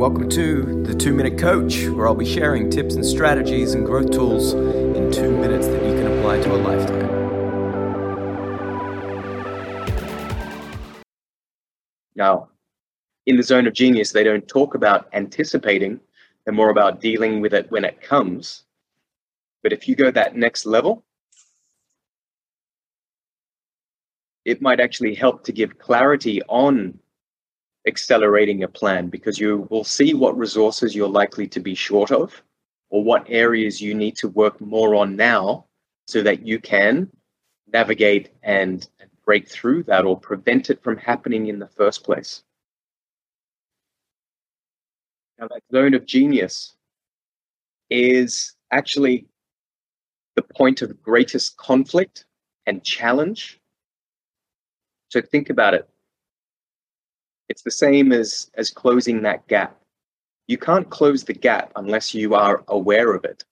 welcome to the Two Minute Coach, where I'll be sharing tips and strategies and growth tools in two minutes that you can apply to a lifetime. Now, in the zone of genius, they don't talk about anticipating, they're more about dealing with it when it comes. But if you go that next level, it might actually help to give clarity on accelerating a plan because you will see what resources you're likely to be short of or what areas you need to work more on now so that you can navigate and break through that or prevent it from happening in the first place. Now, that zone of genius is actually the point of greatest conflict and challenge. So think about it. It's the same as, as closing that gap. You can't close the gap unless you are aware of it.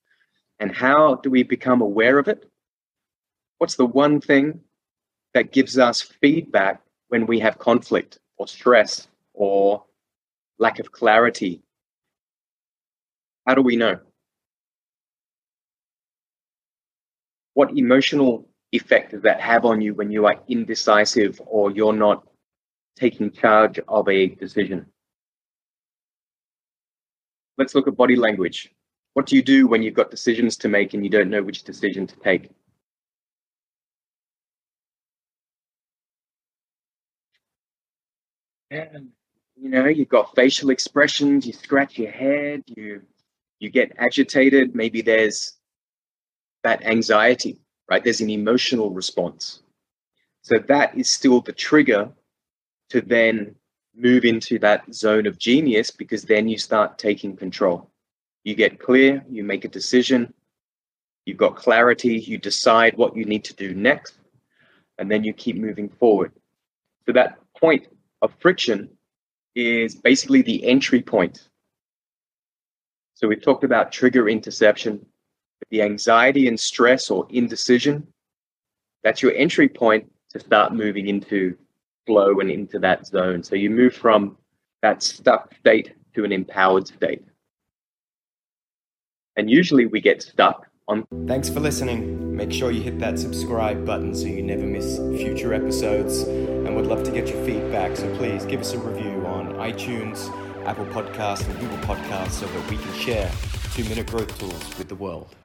And how do we become aware of it? What's the one thing that gives us feedback when we have conflict or stress or lack of clarity? How do we know? What emotional effect does that have on you when you are indecisive or you're not taking charge of a decision. Let's look at body language. What do you do when you've got decisions to make and you don't know which decision to take? And, you know, you've got facial expressions, you scratch your head, you you get agitated, maybe there's that anxiety, right? There's an emotional response. So that is still the trigger to then move into that zone of genius because then you start taking control. You get clear, you make a decision, you've got clarity, you decide what you need to do next, and then you keep moving forward. So that point of friction is basically the entry point. So we've talked about trigger interception, the anxiety and stress or indecision. That's your entry point to start moving into flow and into that zone. So you move from that stuck state to an empowered state. And usually we get stuck on. Thanks for listening. Make sure you hit that subscribe button so you never miss future episodes. And would love to get your feedback. So please give us a review on iTunes, Apple Podcasts, and Google Podcasts so that we can share two minute growth tools with the world.